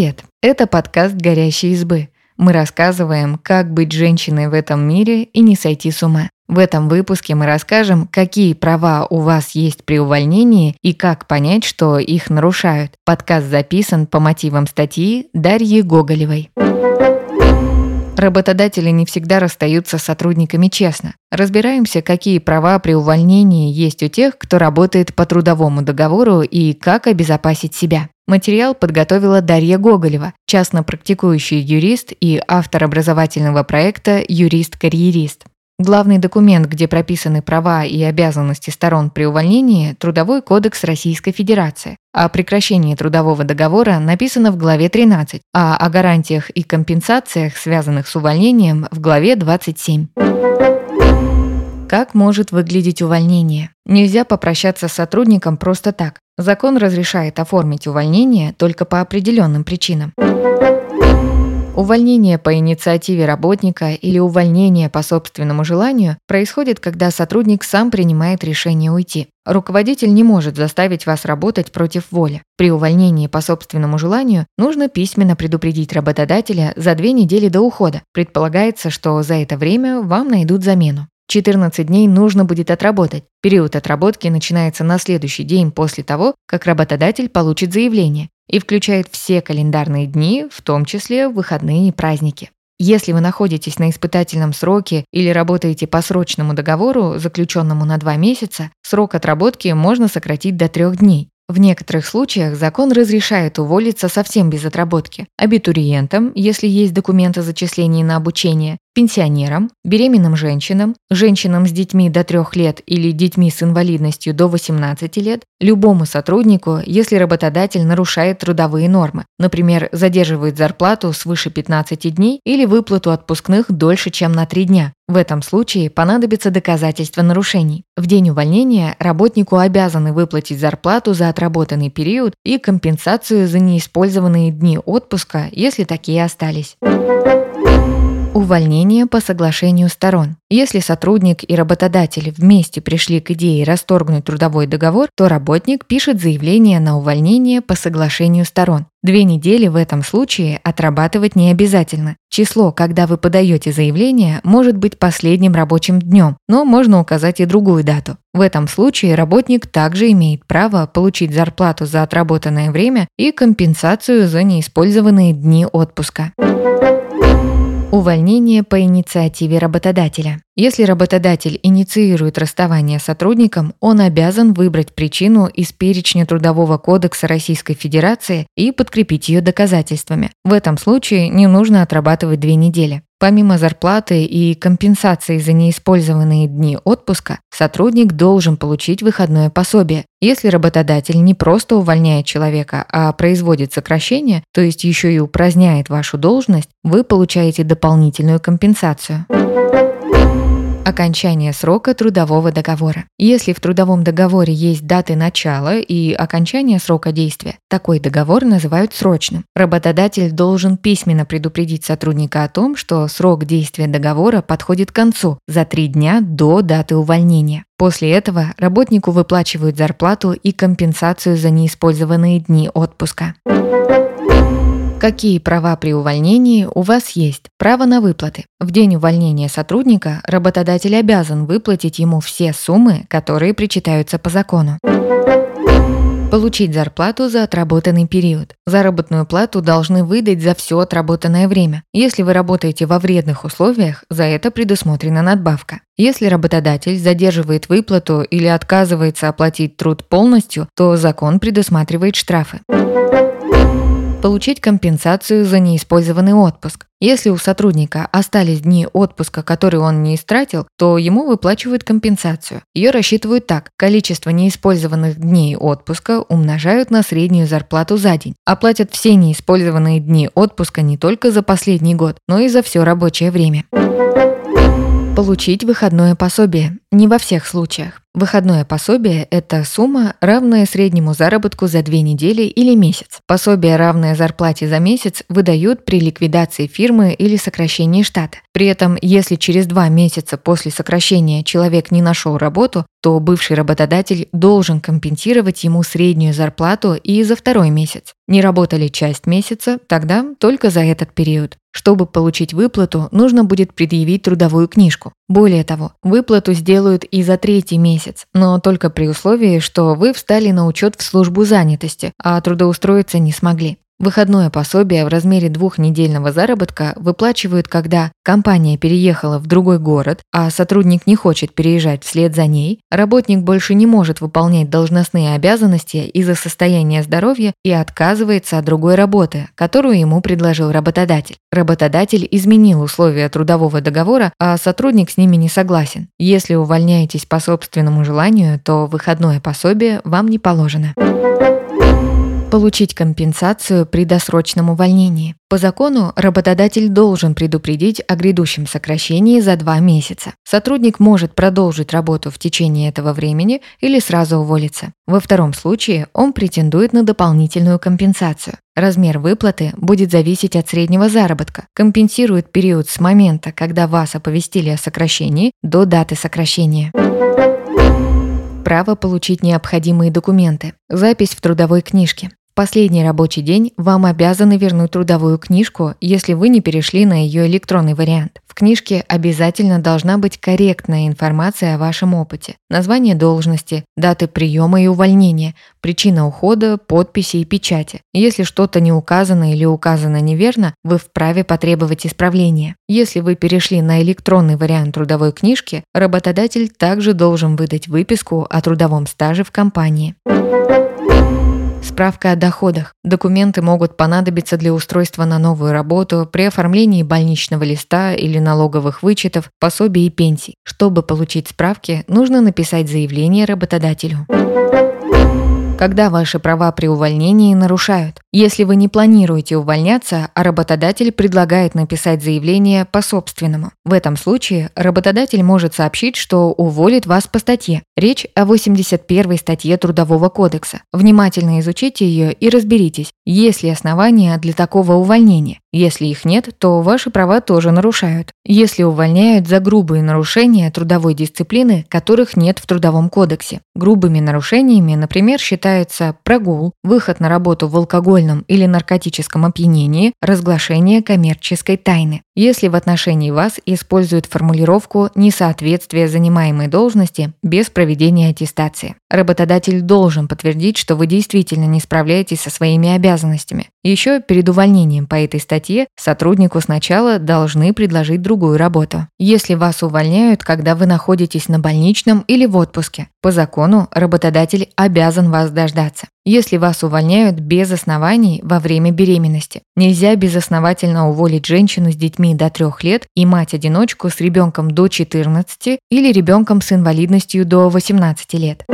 Привет! Это подкаст «Горящие избы». Мы рассказываем, как быть женщиной в этом мире и не сойти с ума. В этом выпуске мы расскажем, какие права у вас есть при увольнении и как понять, что их нарушают. Подкаст записан по мотивам статьи Дарьи Гоголевой. Работодатели не всегда расстаются с сотрудниками честно. Разбираемся, какие права при увольнении есть у тех, кто работает по трудовому договору и как обезопасить себя. Материал подготовила Дарья Гоголева, частно практикующий юрист и автор образовательного проекта «Юрист-карьерист». Главный документ, где прописаны права и обязанности сторон при увольнении – Трудовой кодекс Российской Федерации. О прекращении трудового договора написано в главе 13, а о гарантиях и компенсациях, связанных с увольнением, в главе 27. Как может выглядеть увольнение? Нельзя попрощаться с сотрудником просто так. Закон разрешает оформить увольнение только по определенным причинам. Увольнение по инициативе работника или увольнение по собственному желанию происходит, когда сотрудник сам принимает решение уйти. Руководитель не может заставить вас работать против воли. При увольнении по собственному желанию нужно письменно предупредить работодателя за две недели до ухода. Предполагается, что за это время вам найдут замену. 14 дней нужно будет отработать. Период отработки начинается на следующий день после того, как работодатель получит заявление и включает все календарные дни, в том числе выходные и праздники. Если вы находитесь на испытательном сроке или работаете по срочному договору, заключенному на два месяца, срок отработки можно сократить до трех дней. В некоторых случаях закон разрешает уволиться совсем без отработки. Абитуриентам, если есть документы о зачислении на обучение, пенсионерам, беременным женщинам, женщинам с детьми до 3 лет или детьми с инвалидностью до 18 лет, любому сотруднику, если работодатель нарушает трудовые нормы, например, задерживает зарплату свыше 15 дней или выплату отпускных дольше, чем на 3 дня. В этом случае понадобится доказательство нарушений. В день увольнения работнику обязаны выплатить зарплату за отработанный период и компенсацию за неиспользованные дни отпуска, если такие остались. Увольнение по соглашению сторон. Если сотрудник и работодатель вместе пришли к идее расторгнуть трудовой договор, то работник пишет заявление на увольнение по соглашению сторон. Две недели в этом случае отрабатывать не обязательно. Число, когда вы подаете заявление, может быть последним рабочим днем, но можно указать и другую дату. В этом случае работник также имеет право получить зарплату за отработанное время и компенсацию за неиспользованные дни отпуска. Увольнение по инициативе работодателя. Если работодатель инициирует расставание с сотрудником, он обязан выбрать причину из перечня Трудового кодекса Российской Федерации и подкрепить ее доказательствами. В этом случае не нужно отрабатывать две недели. Помимо зарплаты и компенсации за неиспользованные дни отпуска, сотрудник должен получить выходное пособие. Если работодатель не просто увольняет человека, а производит сокращение, то есть еще и упраздняет вашу должность, вы получаете дополнительную компенсацию. Окончание срока трудового договора. Если в трудовом договоре есть даты начала и окончания срока действия, такой договор называют срочным. Работодатель должен письменно предупредить сотрудника о том, что срок действия договора подходит к концу за три дня до даты увольнения. После этого работнику выплачивают зарплату и компенсацию за неиспользованные дни отпуска. Какие права при увольнении у вас есть? Право на выплаты. В день увольнения сотрудника работодатель обязан выплатить ему все суммы, которые причитаются по закону. Получить зарплату за отработанный период. Заработную плату должны выдать за все отработанное время. Если вы работаете во вредных условиях, за это предусмотрена надбавка. Если работодатель задерживает выплату или отказывается оплатить труд полностью, то закон предусматривает штрафы получить компенсацию за неиспользованный отпуск. Если у сотрудника остались дни отпуска, которые он не истратил, то ему выплачивают компенсацию. Ее рассчитывают так. Количество неиспользованных дней отпуска умножают на среднюю зарплату за день. Оплатят все неиспользованные дни отпуска не только за последний год, но и за все рабочее время. Получить выходное пособие. Не во всех случаях. Выходное пособие – это сумма, равная среднему заработку за две недели или месяц. Пособие, равное зарплате за месяц, выдают при ликвидации фирмы или сокращении штата. При этом, если через два месяца после сокращения человек не нашел работу, то бывший работодатель должен компенсировать ему среднюю зарплату и за второй месяц. Не работали часть месяца, тогда только за этот период. Чтобы получить выплату, нужно будет предъявить трудовую книжку. Более того, выплату сделают и за третий месяц, но только при условии, что вы встали на учет в службу занятости, а трудоустроиться не смогли. Выходное пособие в размере двухнедельного заработка выплачивают, когда компания переехала в другой город, а сотрудник не хочет переезжать вслед за ней, работник больше не может выполнять должностные обязанности из-за состояния здоровья и отказывается от другой работы, которую ему предложил работодатель. Работодатель изменил условия трудового договора, а сотрудник с ними не согласен. Если увольняетесь по собственному желанию, то выходное пособие вам не положено получить компенсацию при досрочном увольнении. По закону работодатель должен предупредить о грядущем сокращении за два месяца. Сотрудник может продолжить работу в течение этого времени или сразу уволиться. Во втором случае он претендует на дополнительную компенсацию. Размер выплаты будет зависеть от среднего заработка. Компенсирует период с момента, когда вас оповестили о сокращении, до даты сокращения право получить необходимые документы, запись в трудовой книжке, последний рабочий день вам обязаны вернуть трудовую книжку, если вы не перешли на ее электронный вариант. В книжке обязательно должна быть корректная информация о вашем опыте, название должности, даты приема и увольнения, причина ухода, подписи и печати. Если что-то не указано или указано неверно, вы вправе потребовать исправления. Если вы перешли на электронный вариант трудовой книжки, работодатель также должен выдать выписку о трудовом стаже в компании. Справка о доходах. Документы могут понадобиться для устройства на новую работу, при оформлении больничного листа или налоговых вычетов, пособий и пенсий. Чтобы получить справки, нужно написать заявление работодателю когда ваши права при увольнении нарушают. Если вы не планируете увольняться, а работодатель предлагает написать заявление по собственному. В этом случае работодатель может сообщить, что уволит вас по статье. Речь о 81 статье Трудового кодекса. Внимательно изучите ее и разберитесь, есть ли основания для такого увольнения. Если их нет, то ваши права тоже нарушают. Если увольняют за грубые нарушения трудовой дисциплины, которых нет в Трудовом кодексе. Грубыми нарушениями, например, считаются прогул, выход на работу в алкогольном или наркотическом опьянении, разглашение коммерческой тайны. Если в отношении вас используют формулировку «несоответствие занимаемой должности» без проведения аттестации. Работодатель должен подтвердить, что вы действительно не справляетесь со своими обязанностями. Еще перед увольнением по этой статье сотруднику сначала должны предложить другую работу. Если вас увольняют, когда вы находитесь на больничном или в отпуске, по закону работодатель обязан вас дождаться. Если вас увольняют без оснований во время беременности, нельзя безосновательно уволить женщину с детьми до 3 лет и мать-одиночку с ребенком до 14 или ребенком с инвалидностью до 18 лет.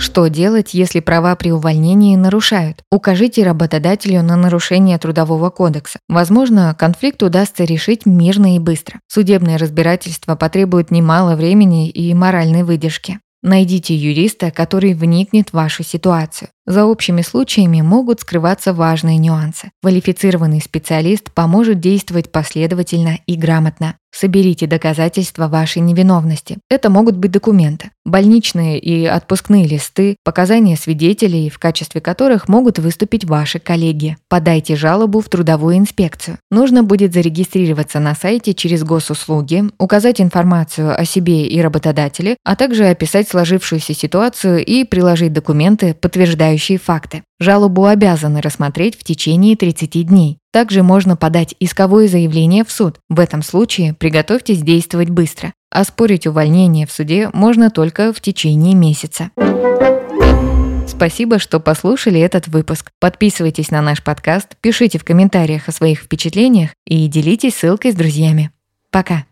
Что делать, если права при увольнении нарушают? Укажите работодателю на нарушение Трудового кодекса. Возможно, конфликт удастся решить мирно и быстро. Судебное разбирательство потребует немало времени и моральной выдержки. Найдите юриста, который вникнет в вашу ситуацию. За общими случаями могут скрываться важные нюансы. Квалифицированный специалист поможет действовать последовательно и грамотно. Соберите доказательства вашей невиновности. Это могут быть документы, больничные и отпускные листы, показания свидетелей, в качестве которых могут выступить ваши коллеги. Подайте жалобу в трудовую инспекцию. Нужно будет зарегистрироваться на сайте через госуслуги, указать информацию о себе и работодателе, а также описать сложившуюся ситуацию и приложить документы, подтверждающие факты. Жалобу обязаны рассмотреть в течение 30 дней. Также можно подать исковое заявление в суд. В этом случае приготовьтесь действовать быстро. Оспорить увольнение в суде можно только в течение месяца. Спасибо, что послушали этот выпуск. Подписывайтесь на наш подкаст, пишите в комментариях о своих впечатлениях и делитесь ссылкой с друзьями. Пока!